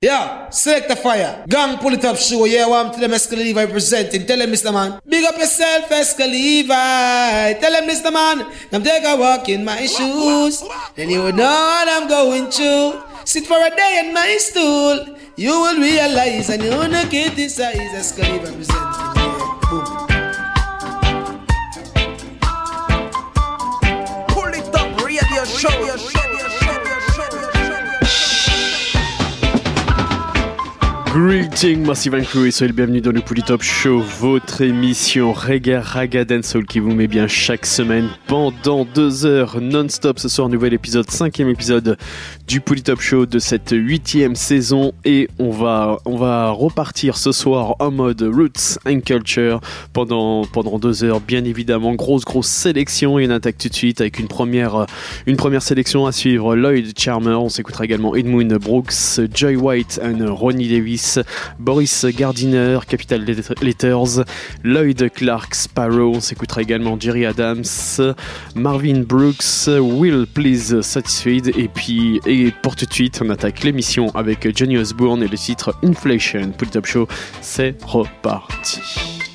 Yeah, select the fire. Gang pull it up show. Yeah, want to them Escaliva representing. Tell them, Mr. Man. Big up yourself, Escaliva. Tell them, Mr. Man. Come take a walk in my shoes. Then you will know what I'm going through. Sit for a day in my stool. You will realize and you will not get this size Escaliva representing. Boom. Pull it up, radio show. Radio show. Greeting, Massive and Crew et soyez le dans le Top Show, votre émission reggae, raga, dancehall qui vous met bien chaque semaine pendant deux heures non-stop. Ce soir, nouvel épisode, cinquième épisode du Top Show de cette huitième saison et on va, on va repartir ce soir en mode Roots and Culture pendant, pendant deux heures. Bien évidemment, grosse, grosse sélection et on attaque tout de suite avec une première, une première sélection à suivre. Lloyd Charmer, on s'écoutera également Edmund Brooks, Joy White et Ronnie Davis. Boris Gardiner, Capital Letters, Lloyd Clark Sparrow, on s'écoutera également Jerry Adams, Marvin Brooks, Will Please Satisfied, et puis pour tout de suite, on attaque l'émission avec Johnny Osbourne et le titre Inflation. Pull Top Show, c'est reparti.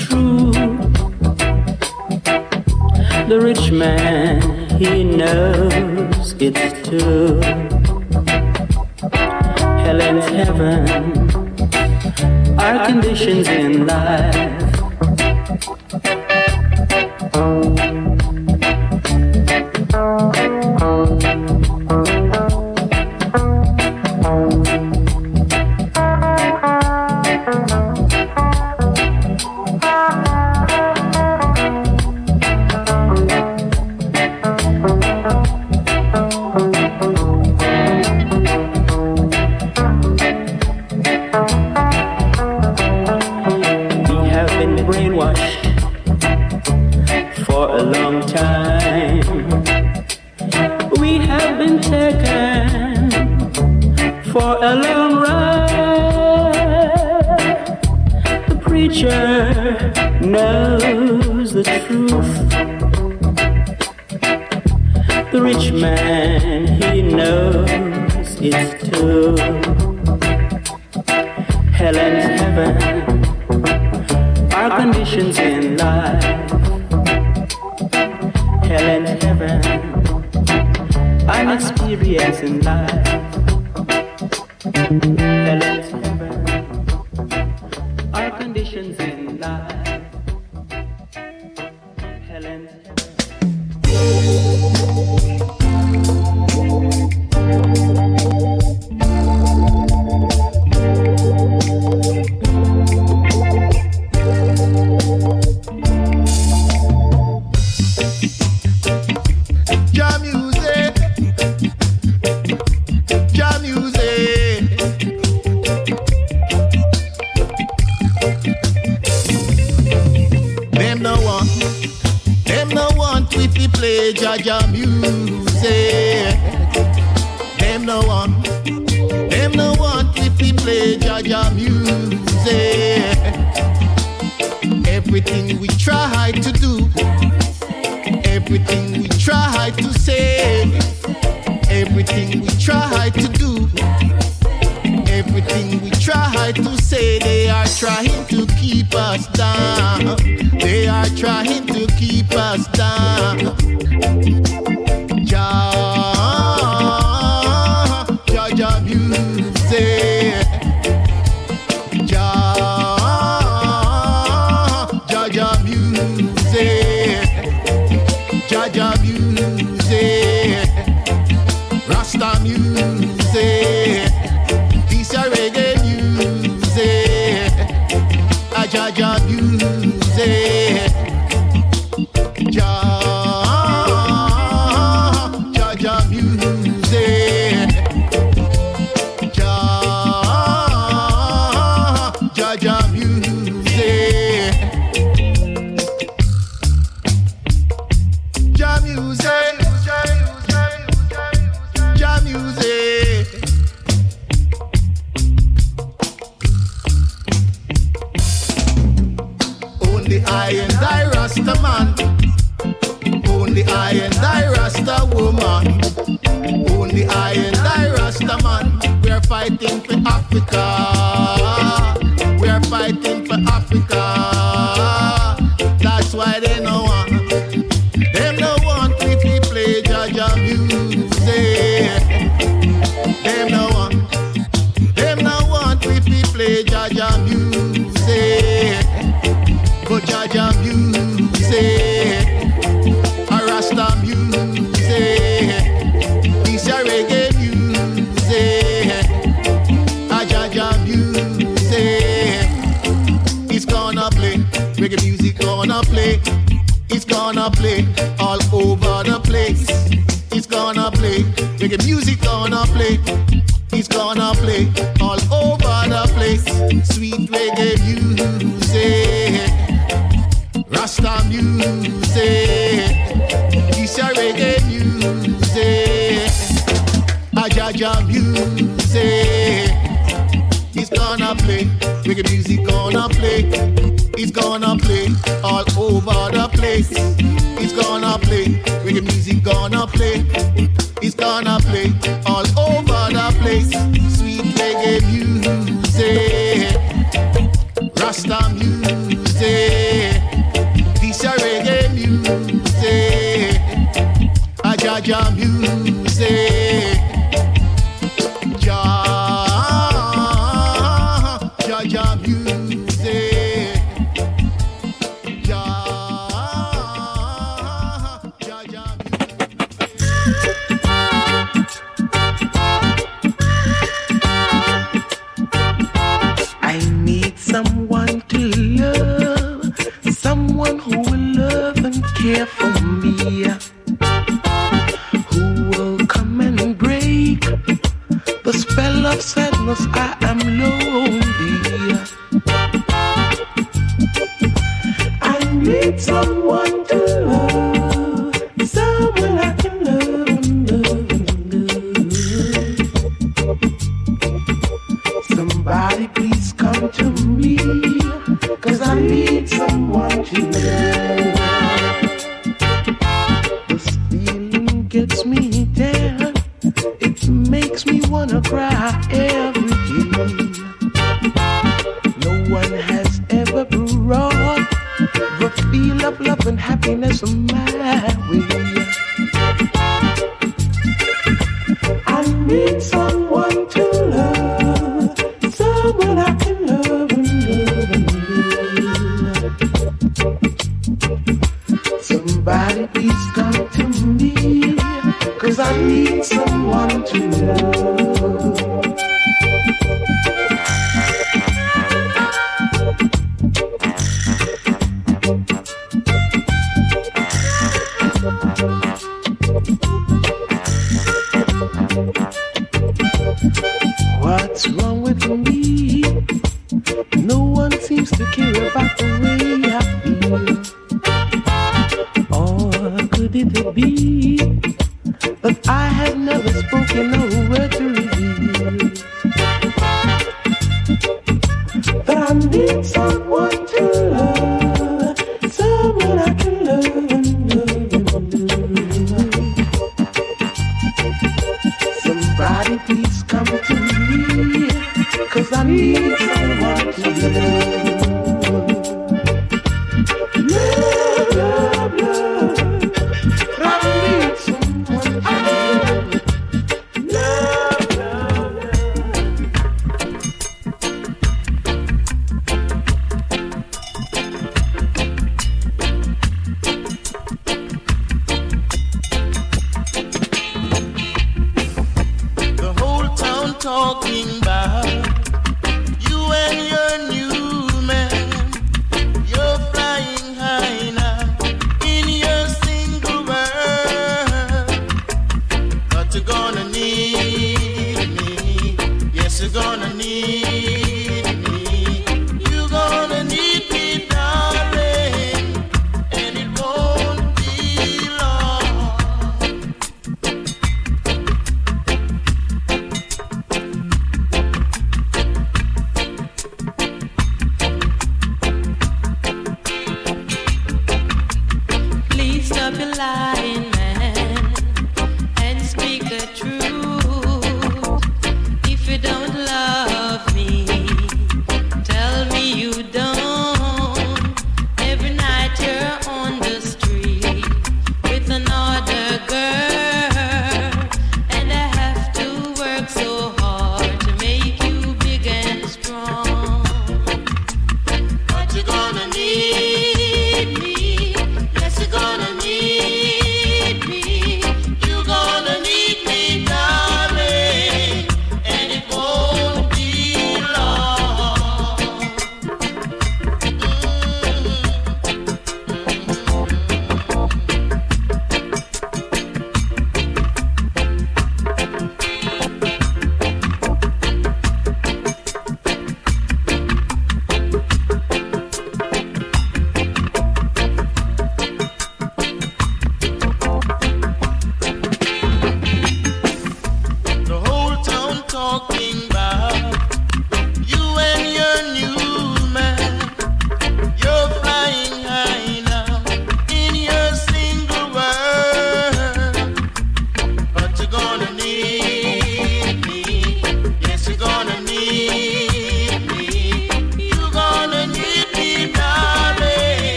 true. The rich man, he knows it's true. Hell and heaven, our conditions in life no. It's gonna play all over the place. It's gonna play. Reggae music gonna play.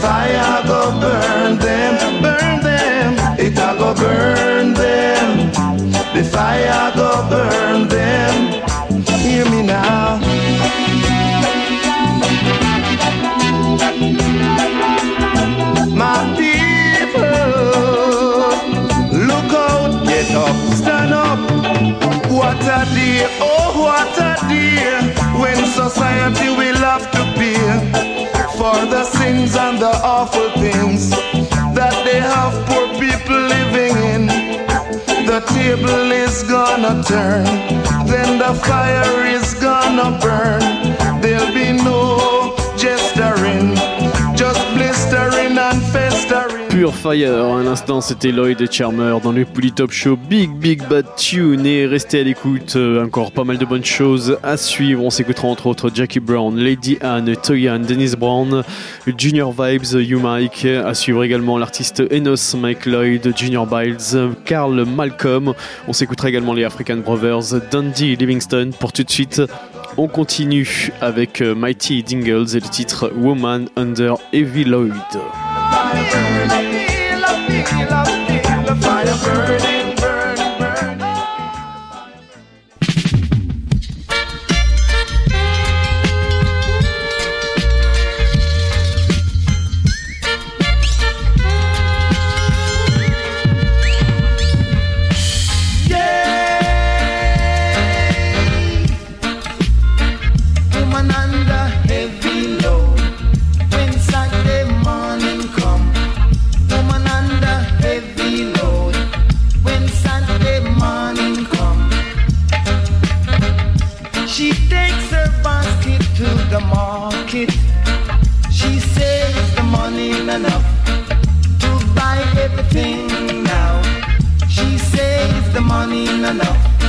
fire go burn them, burn them. It a go burn them. The fire go burn them. Hear me now. My people, look out, get up, stand up. What a day, oh what a day, when society will have to for the sins and the awful things that they have poor people living in. The table is gonna turn, then the fire is gonna burn. Fire. À l'instant, c'était Lloyd et Charmer dans le Polytop Show Big Big Bad Tune. Et restez à l'écoute, euh, encore pas mal de bonnes choses à suivre. On s'écoutera entre autres Jackie Brown, Lady Anne, Toyan, Dennis Brown, Junior Vibes, You Mike. À suivre également l'artiste Enos, Mike Lloyd, Junior Biles, Carl Malcolm. On s'écoutera également les African Brothers, Dundee, Livingston. Pour tout de suite, on continue avec euh, Mighty Dingles et le titre Woman Under Heavy Lloyd. Love me, love a, love me, love me, love me. money in the love.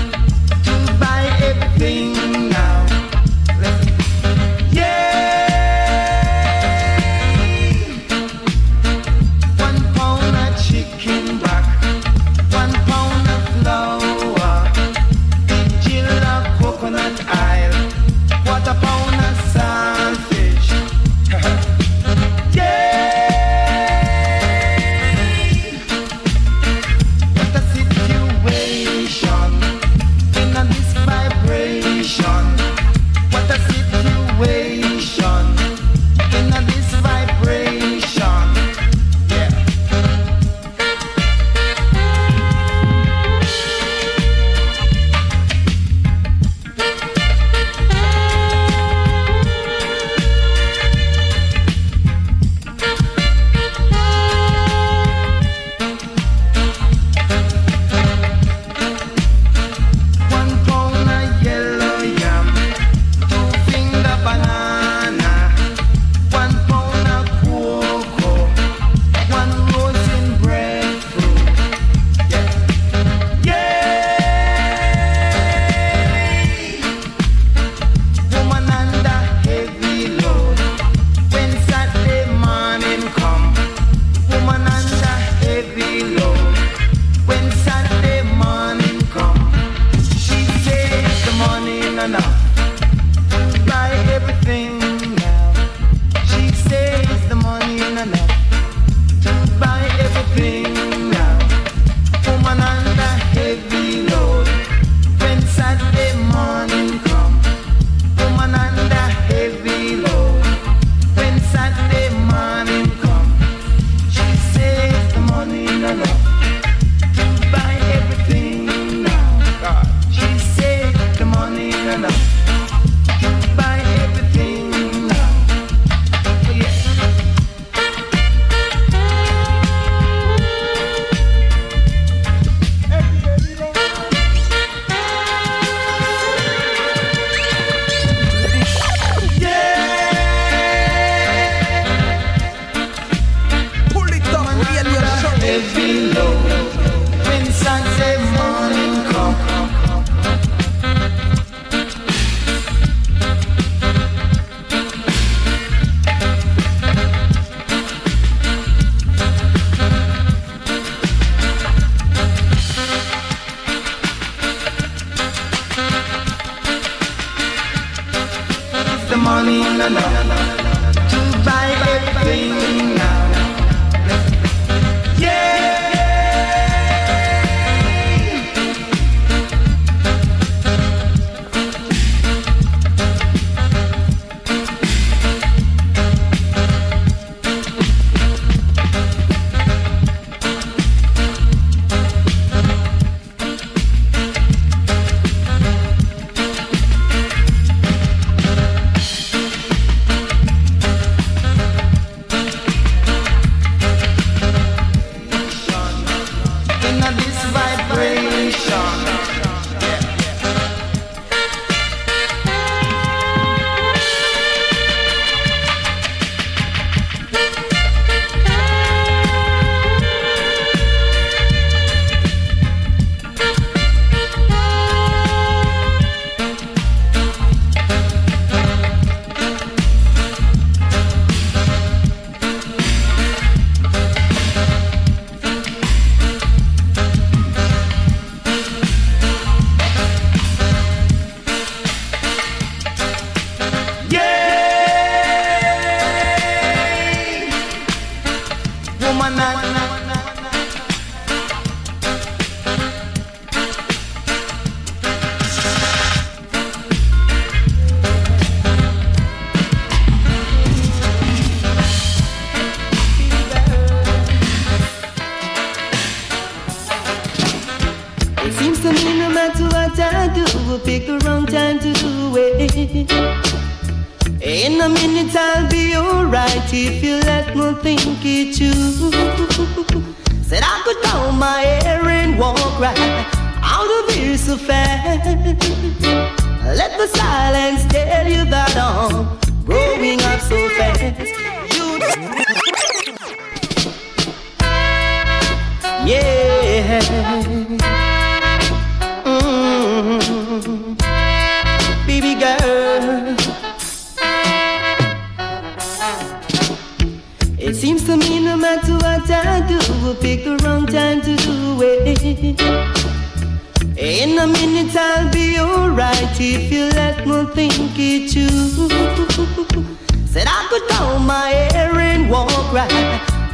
Right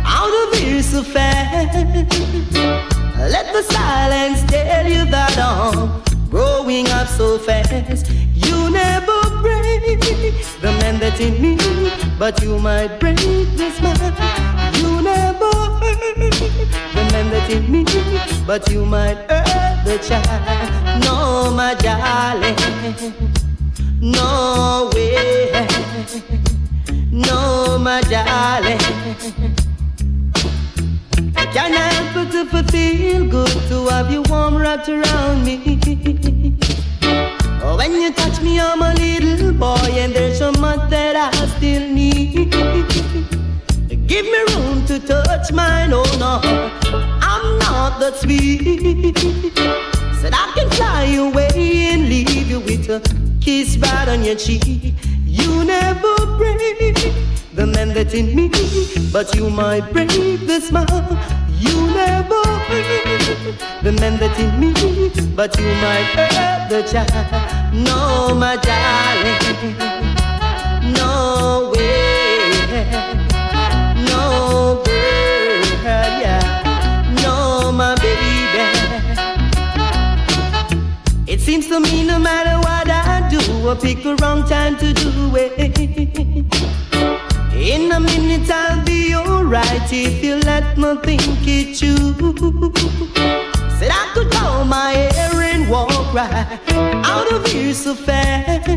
out of so fast. Let the silence tell you that I'm growing up so fast. You never break the man that's in me, but you might break this man. You never hurt the man that's in me, but you might hurt the child. No, my darling, no way, no, my darling. Can I help but to feel good to have you warm wrapped around me? Oh, when you touch me, I'm a little boy, and there's so much that I still need. Give me room to touch mine, oh no, I'm not that sweet. Said I can fly away and leave you with a kiss right on your cheek. You never break the man that's in me, but you might break the smile. You never hurt the man that's in me, but you might hurt the child. No, my darling, no way, no girl, yeah, no, my baby. It seems to me no matter I pick the wrong time to do it. In a minute I'll be alright if you let me think it through. Said I could comb my hair and walk right out of here so fast.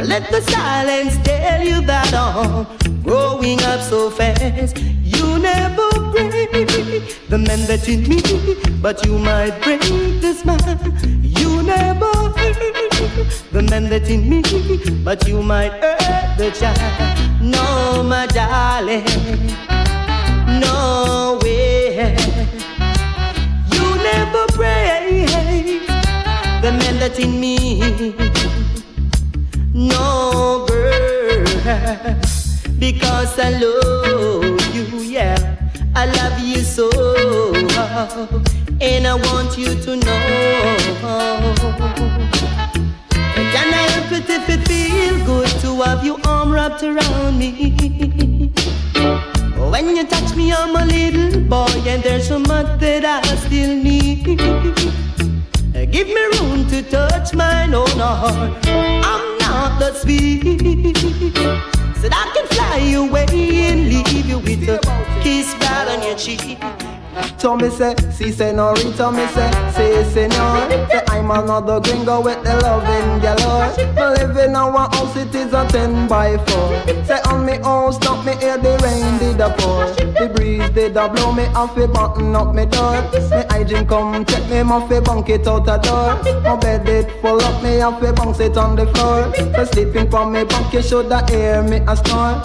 Let the silence tell you that I'm growing up so fast. You never break the man that's in me, but you might break this man. You never the man that's in me, but you might hurt the child. No, my darling, no way. You never break the man that's in me. No girl, because I love you, yeah. I love you so, and I want you to know. Can I help it if it feel good to have your arm wrapped around me? When you touch me, I'm a little boy, and there's so much that I still need. Give me room to touch mine own heart. I'm not that sweet. Said I can fly away and leave you with a kiss right on your cheek. So me say, si senorita, me say, si senor Say I'm another gringo with the loving galore Me live in our house, it is a 10 by 4 Say on me house, stop me hear the rain did a pour. The breeze did a blow me off a button up me door. Me hygiene come check me, a bunk it out a door. My bed it full up, me off a bounce it on the floor. Say sleeping for me bunk, you shoulda hear me a snore.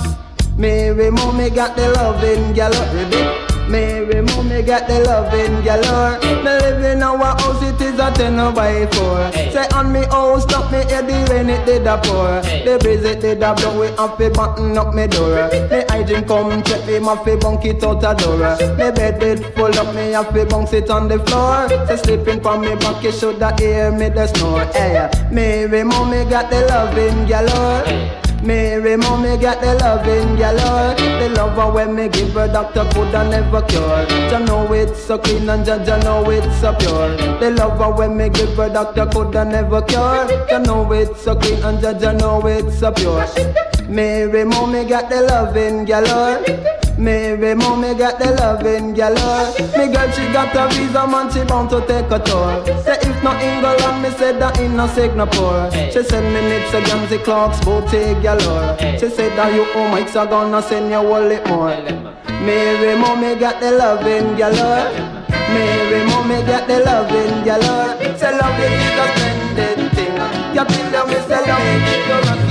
Mary mommy got the loving galore Mary mommy got the loving galore. Me live in our house, it is a ten by four. Say on me house, stop me hear the rain, it did a pour. The breeze it did a blow, it off a button up me door. Me hygiene come check me, my fi bunk it out a door. Me bed it full up, me have fi bounce it on the floor. Say sleeping from me back, you shoulda hear me the snore. Hey, Mary mommy got the loving galore. Mary mommy got the loving galore oh. The lover when me give her doctor coulda never cure. Jah know it's so clean and Jah Jah know it's so pure. The lover when me give her doctor coulda never cure. Jah know it's so clean and Jah Jah know it's so pure. Mary mommy got the loving galore Maybe mommy got the loving galore. Me girl she got a visa man she bound to take a tour. Say if not England me say that in no Singapore. She send me needs a Gamzy Clark's boutique galore. She said that you oh my I gonna send you it more. Mary mommy got the loving galore. Mary mommy got the loving galore. Say love is a splendid thing. You tell them me say love it is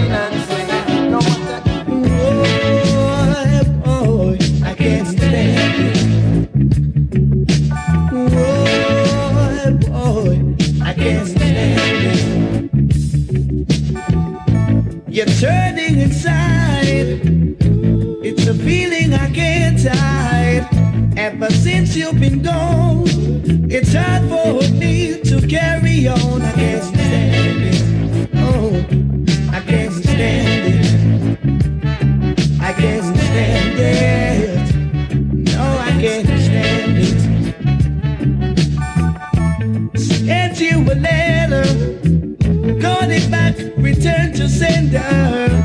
You're turning inside. It's a feeling I can't hide. Ever since you've been gone, it's hard for me to carry on. I can't to sender.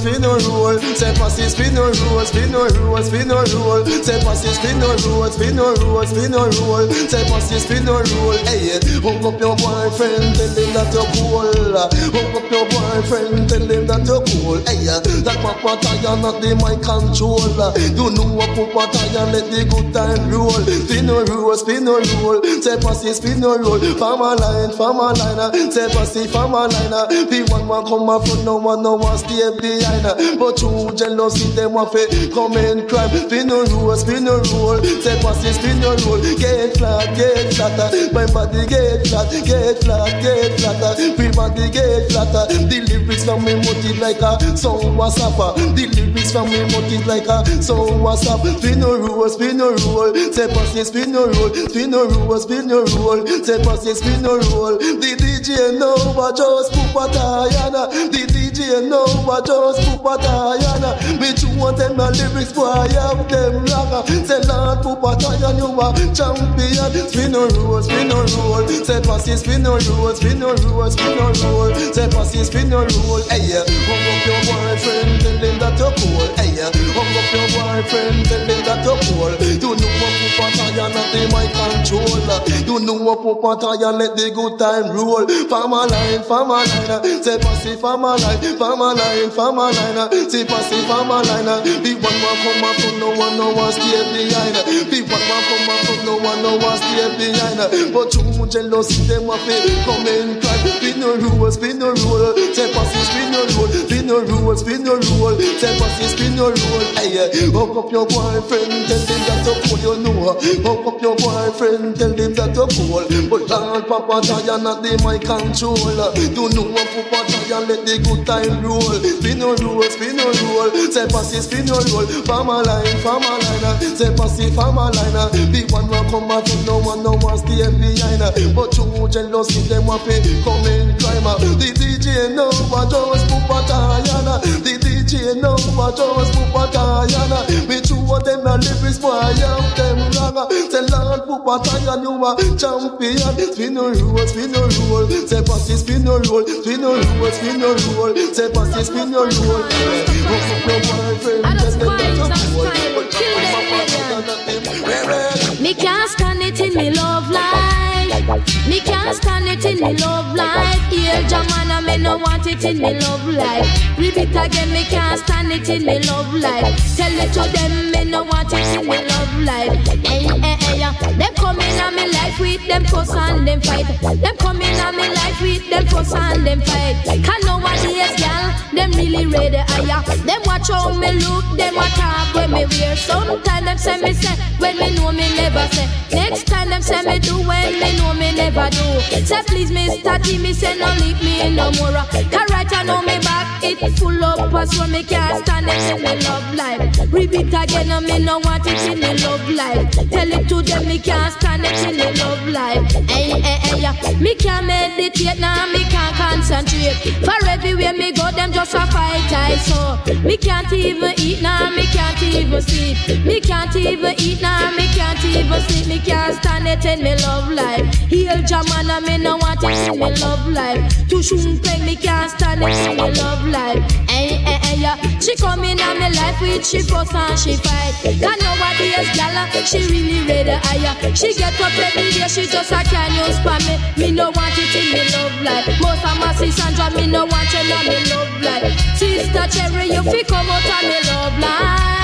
Spin a roll. Say passy, spin a roll, spin a roll, spin a roll. Say passy, spin a roll, spin a roll, spin a roll. Say passy, spin a roll. Hey, hook up your boyfriend, tell him that you're cool. Hook your boyfriend, tell him that you're cool. Hey, that papa tire not the mind control. You know what papa tire let the good time roll. Spin a roll, spin a roll. Say passy, spin a roll. Farm a line, farm a line. Say passy, farm a line. The one man come up front, no one no one stay behind. But through jealousy, them want to come and crime. Spin a roll, spin a roll. Say passy, spin a roll. Get flat, get flatter. My body get flat, get flat, get flatter. My body get flatter. The lyrics from me motive like a song was up. The lyrics from me motive like a song was up. Spin a roll, spin a roll. Say passy, spin a roll. Spin a roll, spin a roll. Say passy, spin a roll. The DJ know what just put what Diana. The DJ know what just put what Diana. Me two want them my lyrics boy, I have them rocker. Say Lord put what Diana, you a champion. Spin a roll, spin a roll. Say passy, spin a roll, spin a roll, spin a your roll. Say pussy spin roll. Hey, eh, yeah. hung up your boyfriend, tell him that you're cool. Eh, hey, hung up your boyfriend, tell him that you're cool. You know what Papa Tire not in my control. You know what Papa Tire let the good time roll. Farmer line, farmer line. Say pussy farmer line, farmer line, farmer line. Say pussy farmer line. Be one more come up, no one no one stay behind. Be one more come up, no one no one stay behind. But you jealousy them a come in cry. Spin no rules, spin no rule. Say pussy spin no rule, spin no rules, spin no rule. Say pussy spin no rule. Hey, hook up your boyfriend, tell him that you're cool, you know. Hook up your boyfriend, tell him that you're cool. But Lord Papa Tire not in my control. You know what Papa Tire let the good time roll. Spin no rule, spin no rule. Say pussy spin no rule. Farmer line, farmer line. Say pussy farmer line. The one will come out no one, no one stay behind. But you jealousy them want to come in crime. The DJ know what just Papa Tire. The DJ know what just Papa Tire. Me two of them a lyrics boy, I am them wrong. Say Lord Papa Tire, you a champion. Spin no roll, spin no roll. Say pussy spin no roll, spin no roll, spin no roll. Say pussy spin no roll. Hook up your boyfriend, that. Me can't stand it in me love life. Me can't stand it in me love life. Here, Jamana, me no want it in me love life. Repeat again, me can't stand it in me love life. Tell it to them, me no want it in me love life. Hey, hey, hey, yeah. Them come in on me life with them fuss and them fight. Them come in on me life with them fuss and them fight. Can nowadays, girl, them really ready ah, higher. Them watch how me look, them a talk when me wear. Sometimes them say me say, when me know me never say. Next time them say me do, when me know me never do. Say please, Mr. Me say no leave me no more. Cause right I know me back, it full up us so me can't stand it in me love life. Repeat again, and me no want it in me love life. Tell it to them, me can't stand it in me love life. Hey, hey, hey, yeah. Me can't meditate now, me can't concentrate. For everywhere me go, them just a fight I so. Me can't even eat now, me can't even sleep. Me can't even eat now, me can't even sleep. Me can't stand it in me love life. Heal Jamana, me no want it in me love life. To shoot peg, me can't stand it in me love life. Hey, hey, hey, yeah. She come in on me life with she fuss and she fight. Cause nowadays, gala, she really ready ah, higher. She get up every day, she just a can use for me. Me no want it in me love life. Most of my sis Sandra, me no want you in me love life. Sister Cherry, you fi come out of me love life.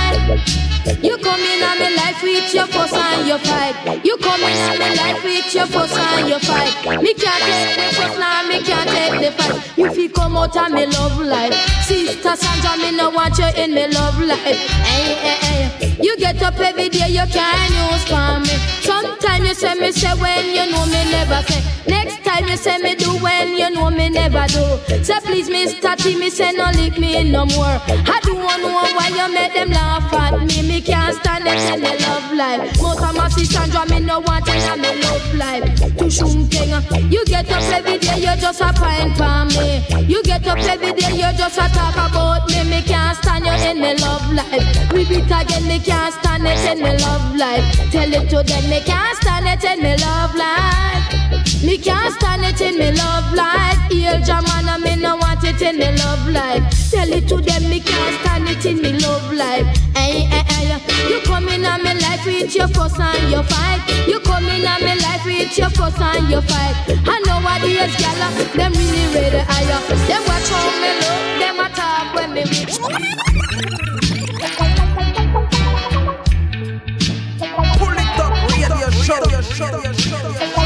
You come in on me life with your fuss and your fight. You come in on me life with your fuss and your fight. Me can't take the fuss now, me can't take the fight. You fi come out of me love life. Sister Sandra, me no want you in me love life. Hey, hey, hey. You get up every day, you can't use for me. Sometimes you say me say when you know me never say. Next time you say me do when you know me never do. Say please, Mr. T, me say no lick me no more. I don't know why you make them laugh at me. Me can't stand it in the love life. Most of my Sandra, me no want it me love life. To shumking, you get up every day, you're just a pine for me. You get up every day, you just a talk about me. Me can't stand you in the love life. Repeat again, me can't stand it in the love life. Tell it to them, me can't stand it in the love life. Me can't stand it in me love life. Heal Jamana, me no want it in me love life. Tell it to them, me can't stand it in me love life. Hey, hey, hey. You come in on me life with your fuss and your fight. You come in on me life with your fuss and your fight. I know what the is, gala, uh. them really ready higher. Uh. Them watch how me look, them a talk when me. Pull it up, radio show. Radio show. Radio show.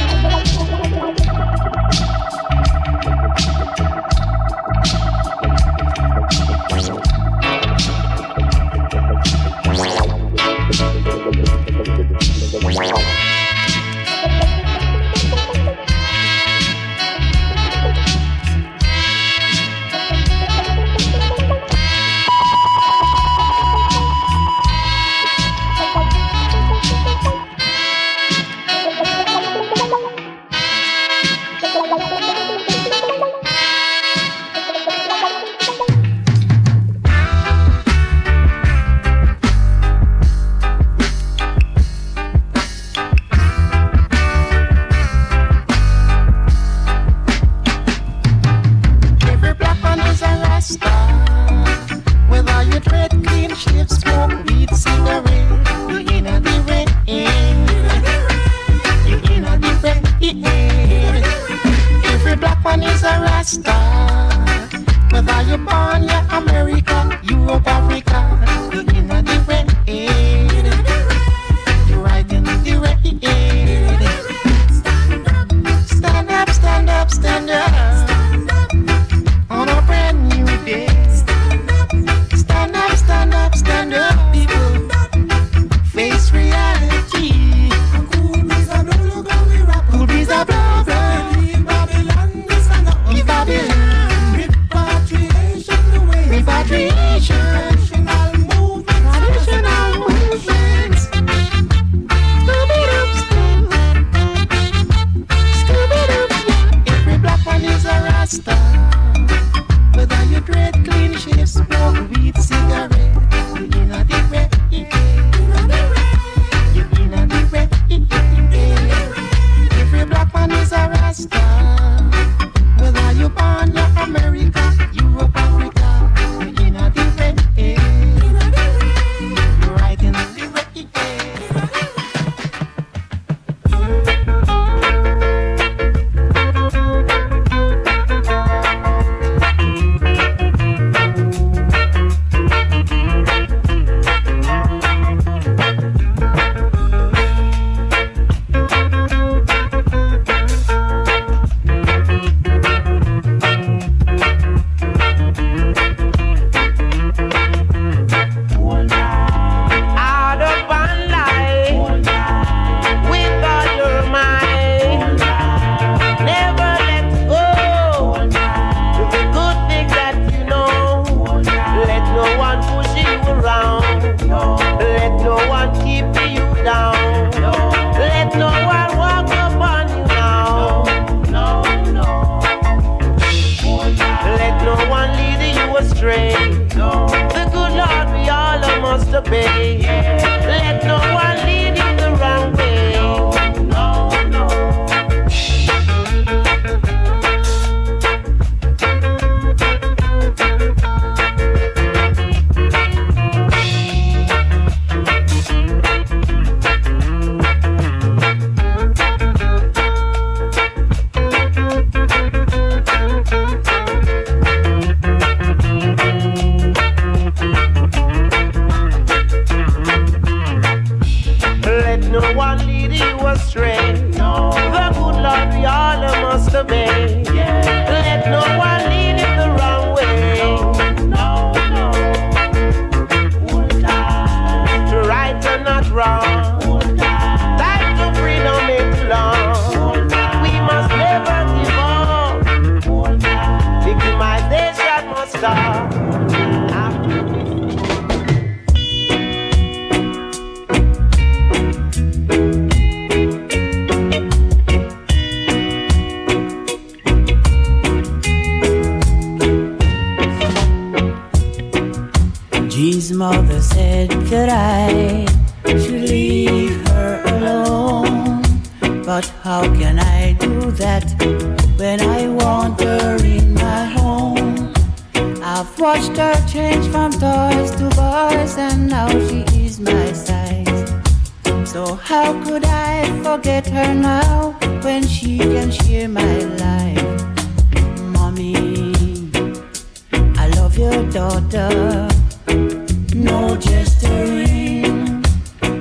no gesturing.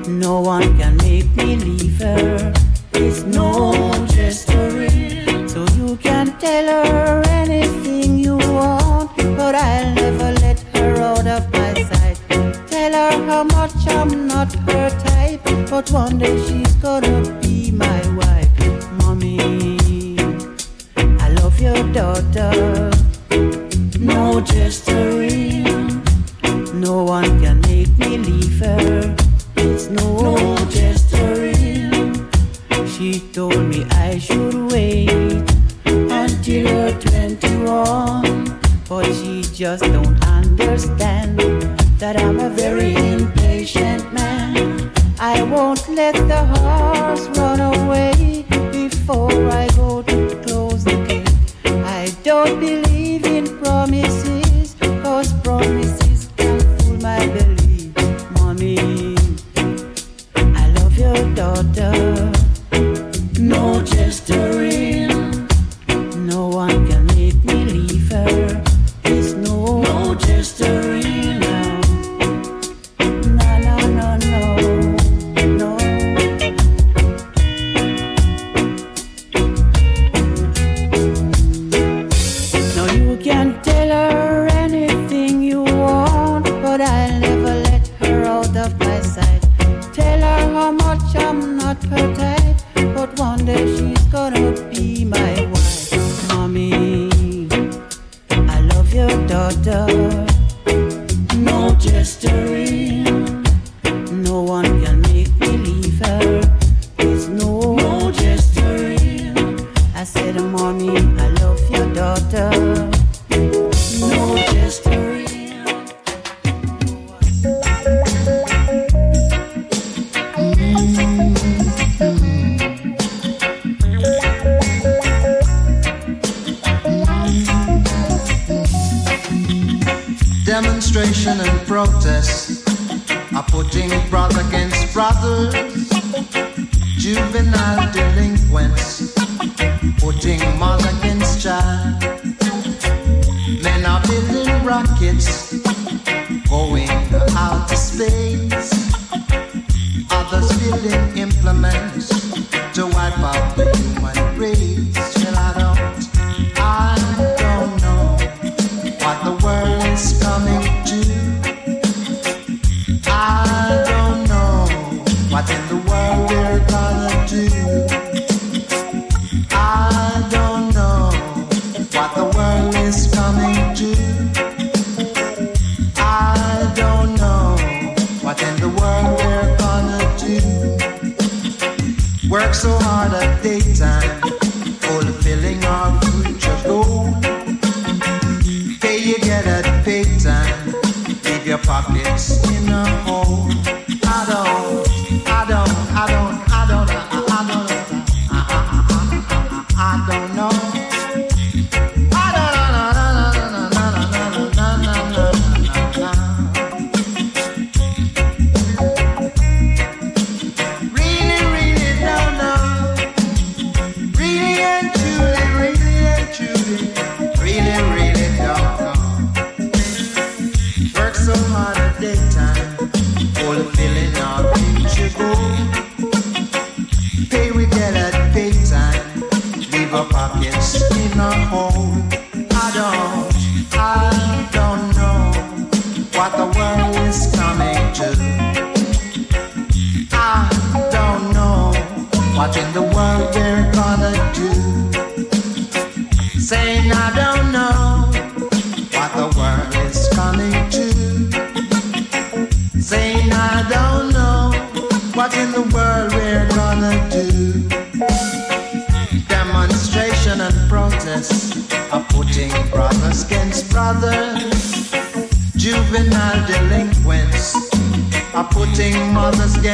No one can make me leave her. It's no gesturing. So you can tell her anything you want, but I'll never let her out of my sight. Tell her how much I'm not her type, but one day she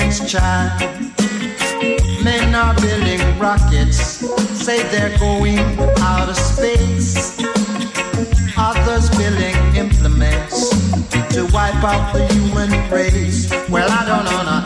next child. Men are building rockets, say they're going out of space. Others building implements to wipe out the human race. Well, I don't know.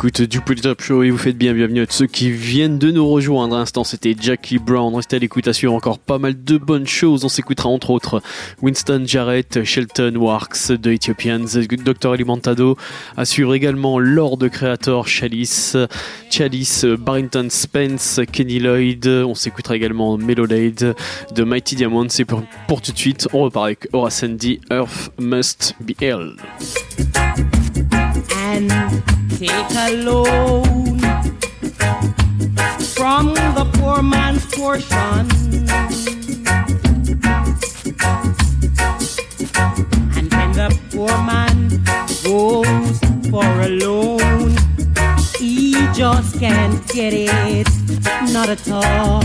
L'écoute du Polytop Show et vous faites bien bienvenue à ceux qui viennent de nous rejoindre. À l'instant, c'était Jackie Brown. Restez à l'écoute à suivre encore pas mal de bonnes choses. On s'écoutera entre autres Winston Jarrett, Shelton Warks, The Ethiopians, Dr. Alimentado. À suivre également Lord Creator, Chalice, Chalice, Barrington Spence, Kenny Lloyd. On s'écoutera également Melodade de Mighty Diamonds. Et pour, tout de suite, on repart avec Horace Andy, Earth Must Be Hell. Take a loan from the poor man's portion. And when the poor man goes for a loan, he just can't get it, not at all.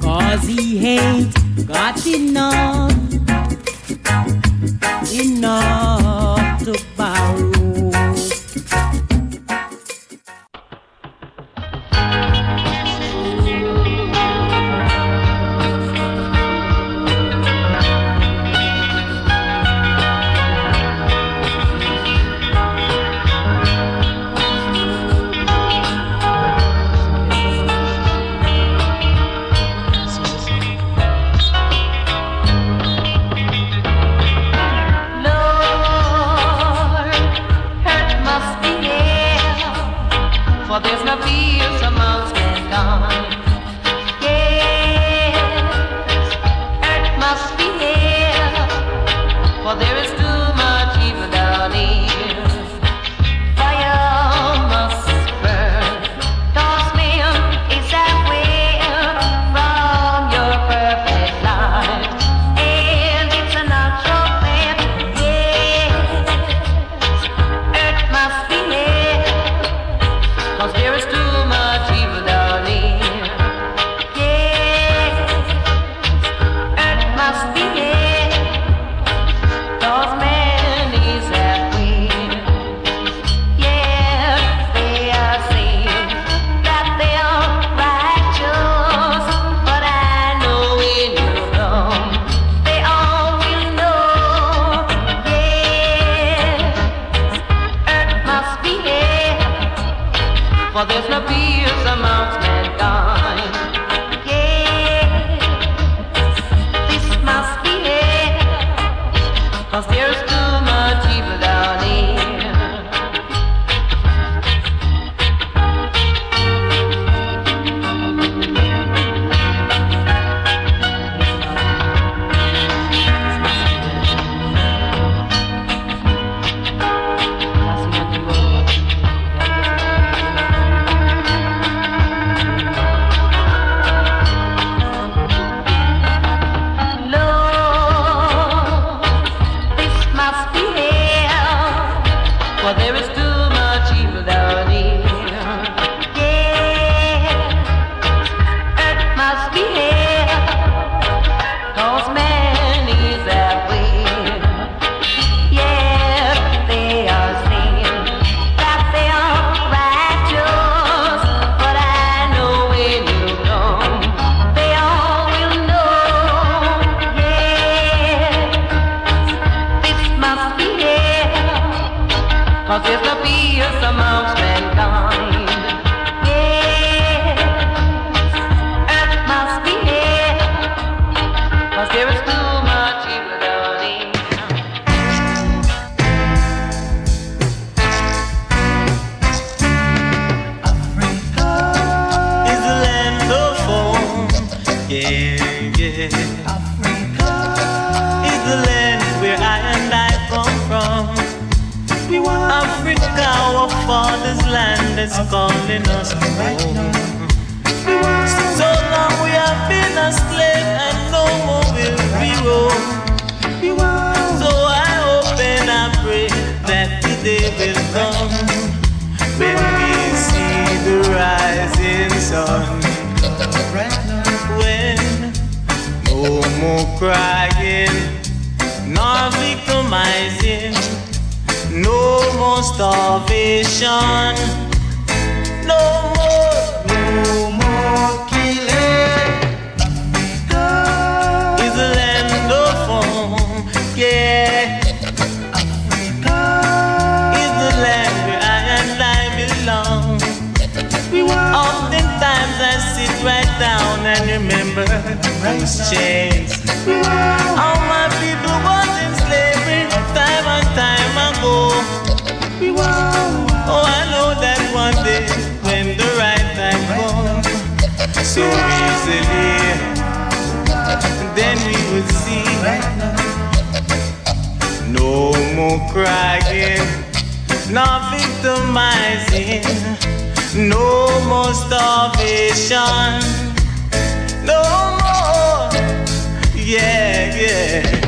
Cause he ain't got enough enough to borrow. calling us home. So long we have been a slave and no more will we roam. So I hope and I pray that the day will come when we see the rising sun. When no more crying, nor victimizing, no more starvation. remember rice chains. All my people was in slavery time and time ago. Oh, I know that one day when the right time comes, so easily, then we would see. No more crying, no victimizing, no more starvation no more. Yeah, yeah.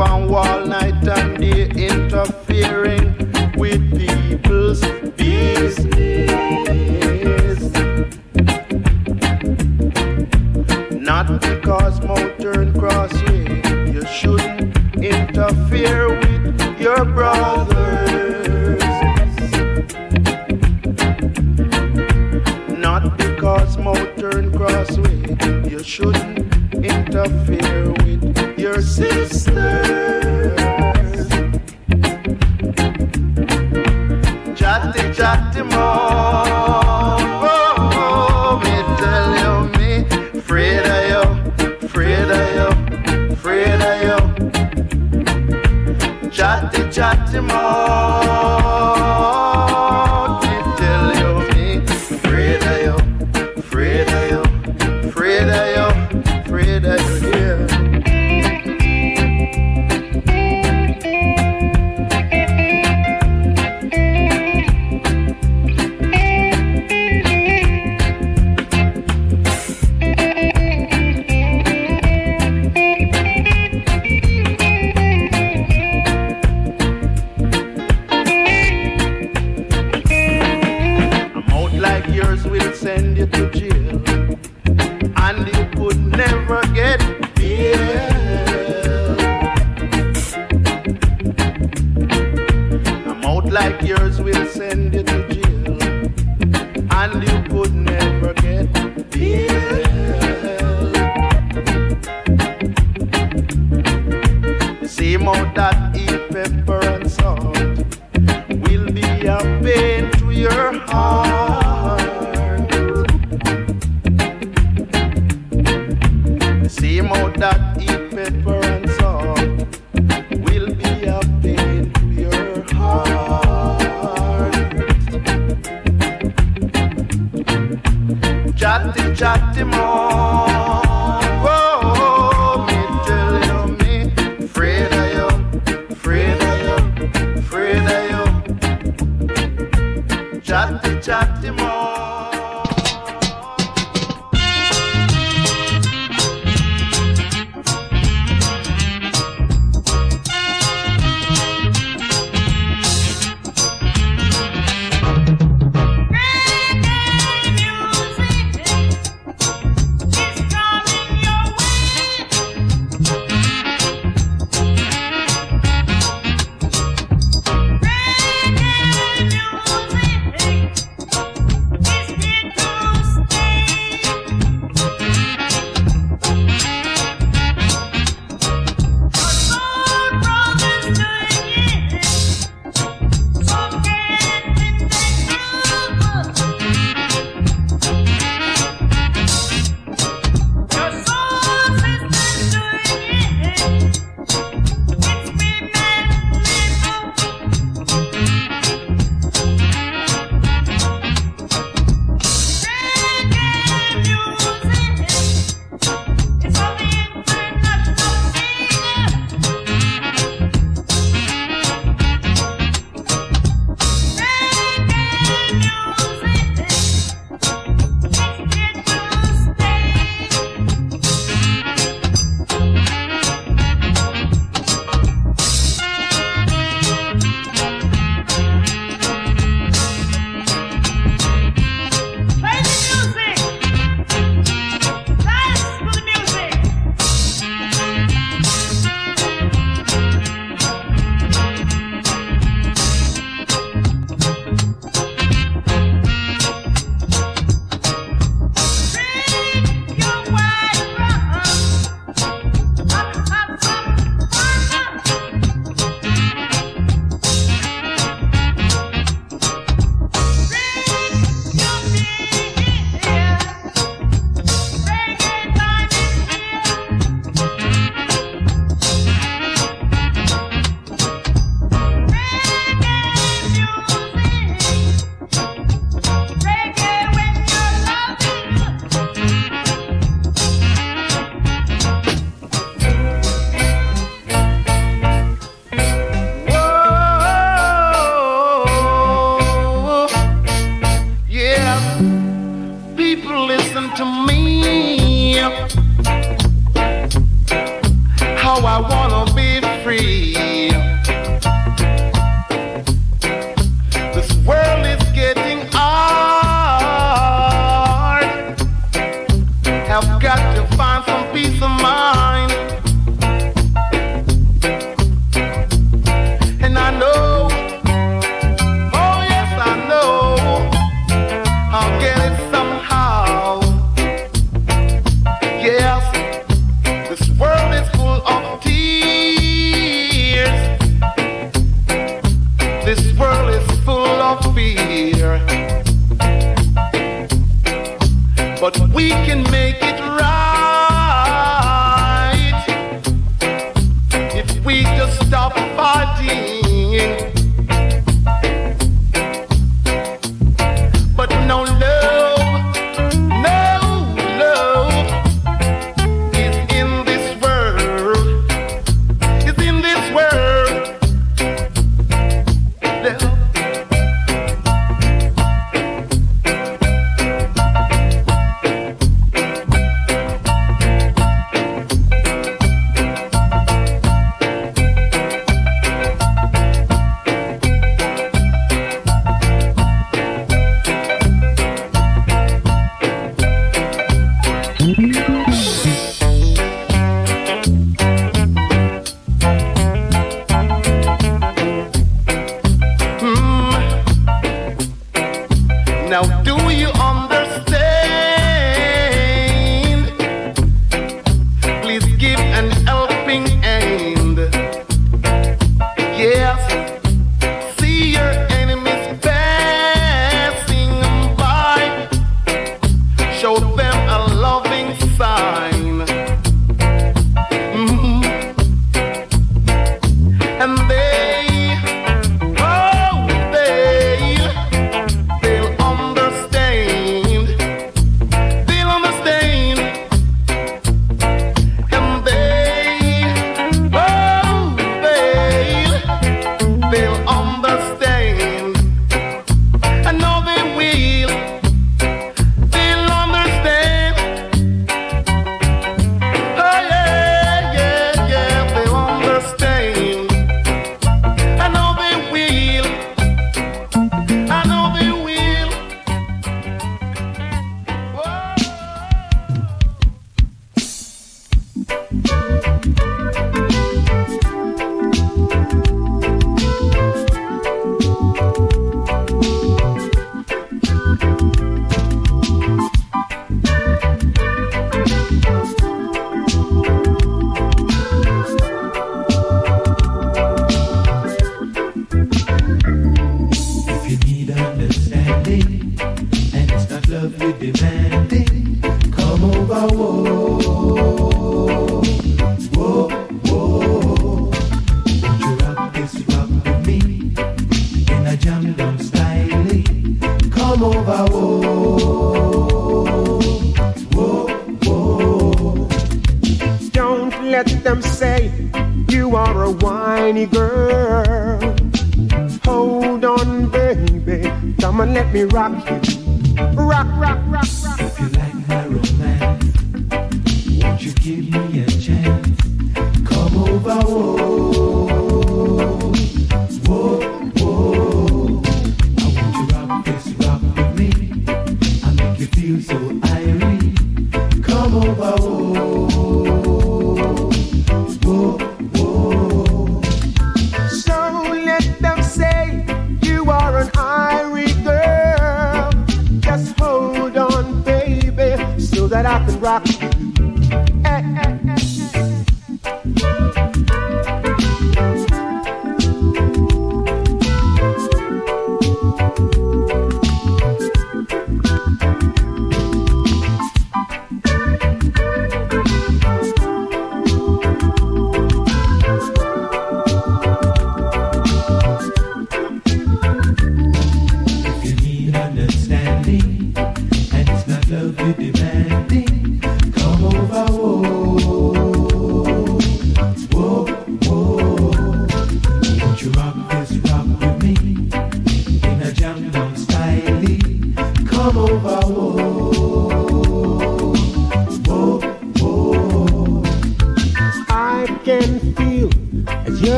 on all night and day, interfere.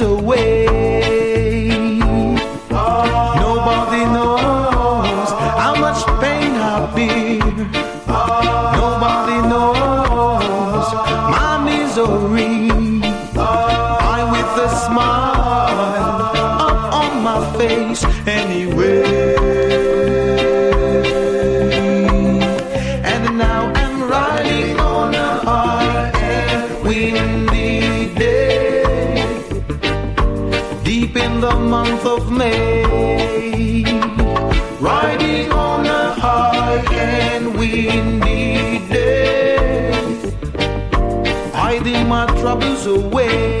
Away. Away.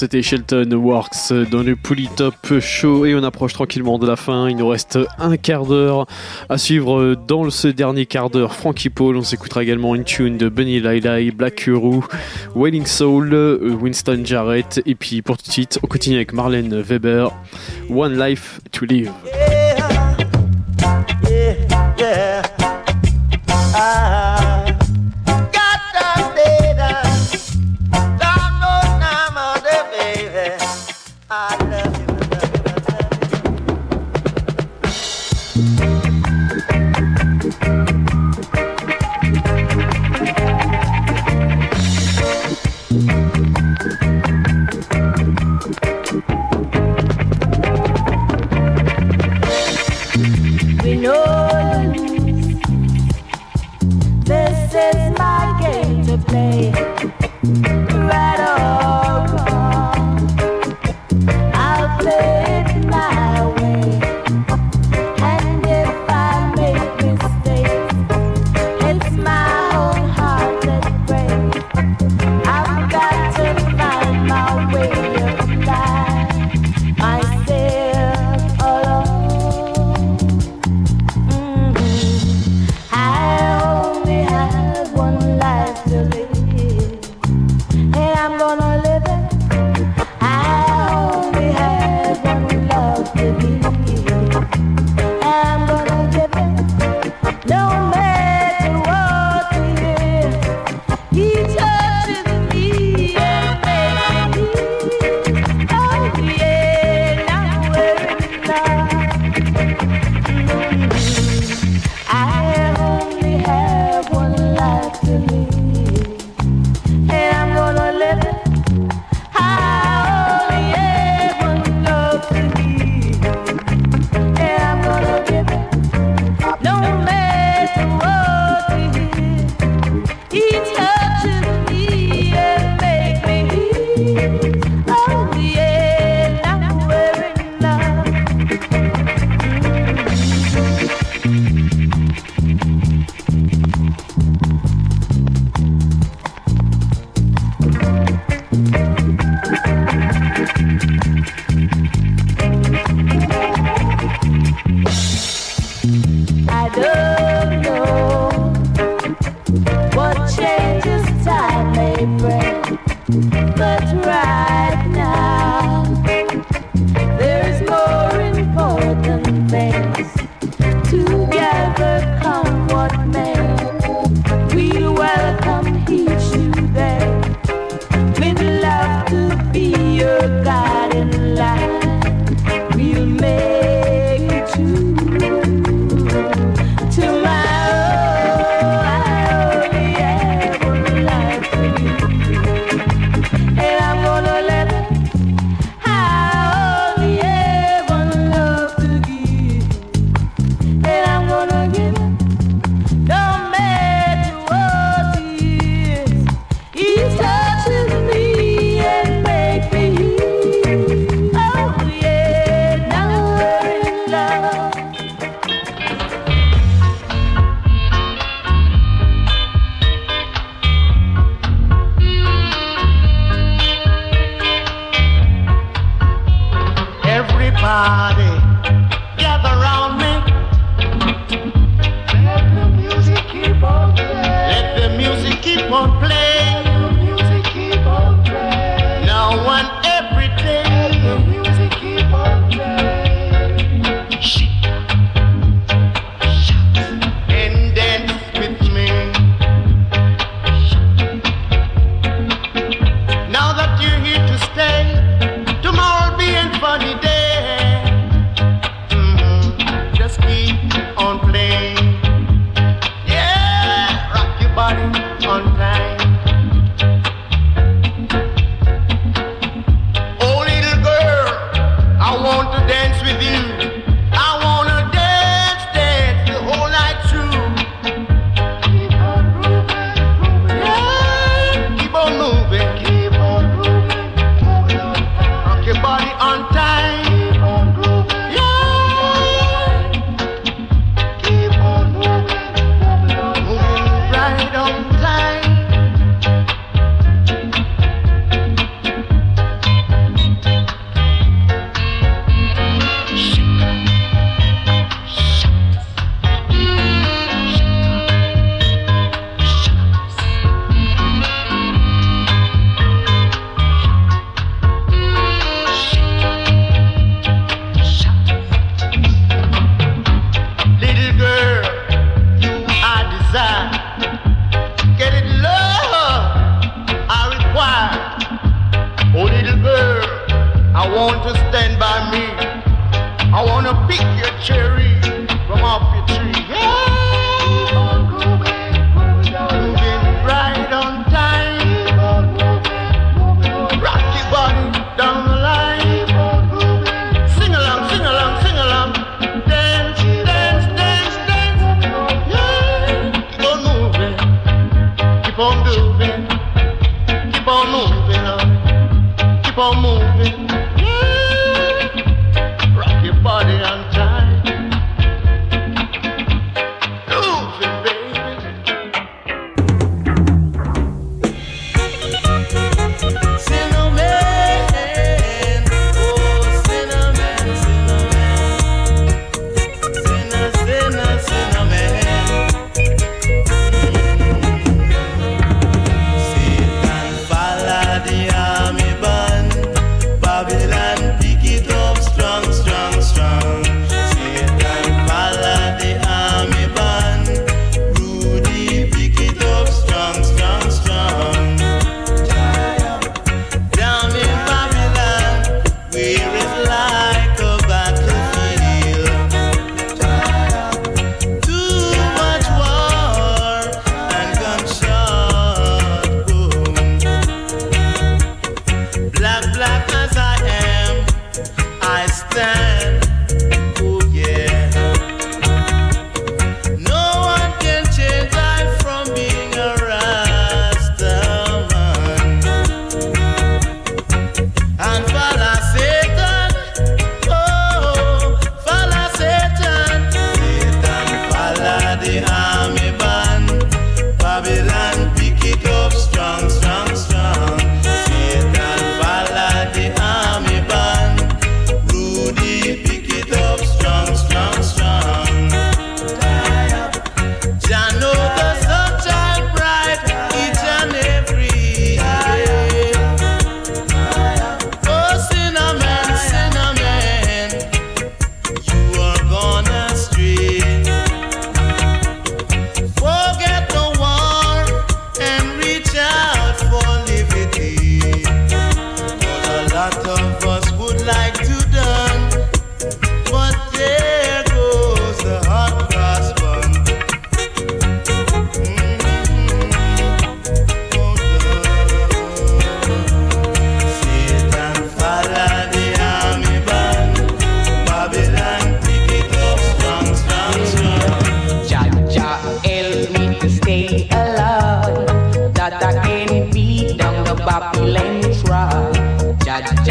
c'était Shelton Works dans le Polytop Show et on approche tranquillement de la fin. Il nous reste un quart d'heure à suivre dans ce dernier quart d'heure. Frankie Paul, on s'écoutera également une tune de Benny Lailai, Black Huru, Wailing Soul, Winston Jarrett et puis pour tout de suite, on continue avec Marlène Weber, One Life to Live. Ah. Thank you.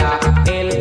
Jah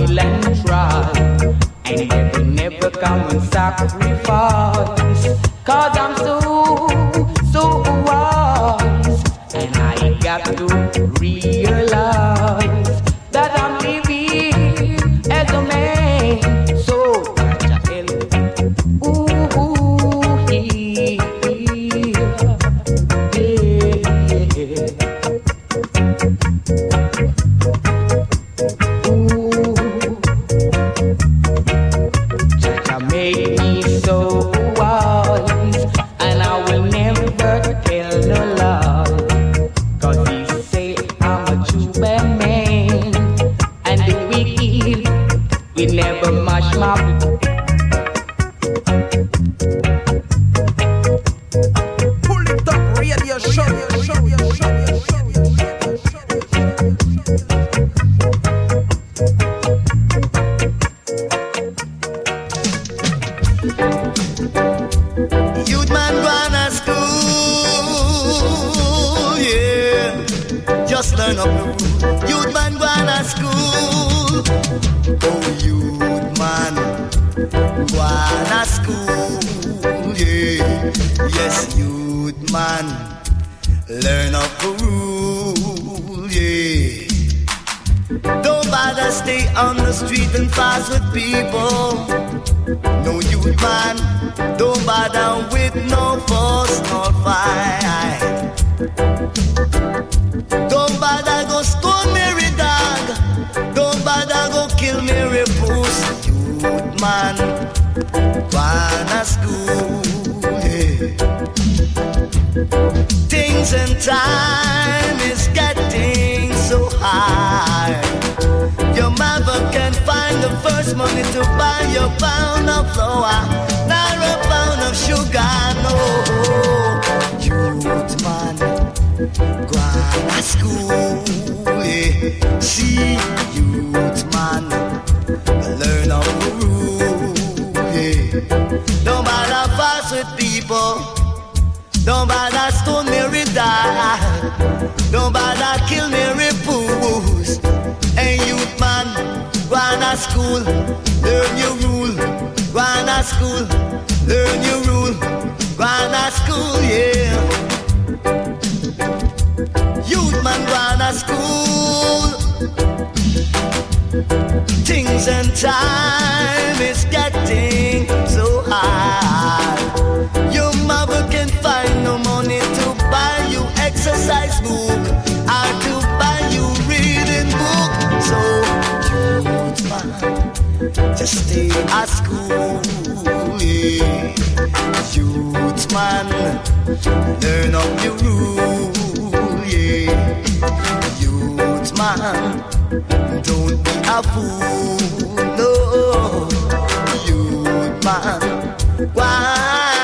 Babylon man. Learn up the rule, yeah. Youth man, don't be a fool, no. Youth man, why?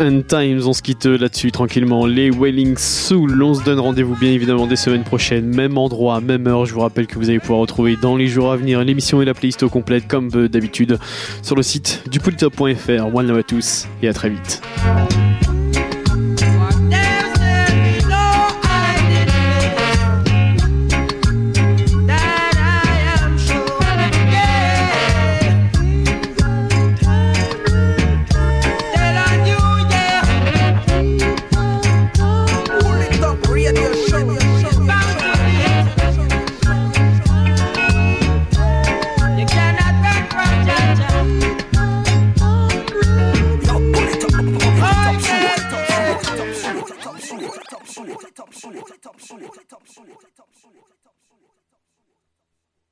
And Times. On se quitte là-dessus tranquillement. Les Wailing Soul. On se donne rendez-vous bien évidemment des semaines prochaines. Même endroit, même heure. Je vous rappelle que vous allez pouvoir retrouver dans les jours à venir l'émission et la playlist au complète comme d'habitude sur le site du polytop.fr. One love à tous et à très vite.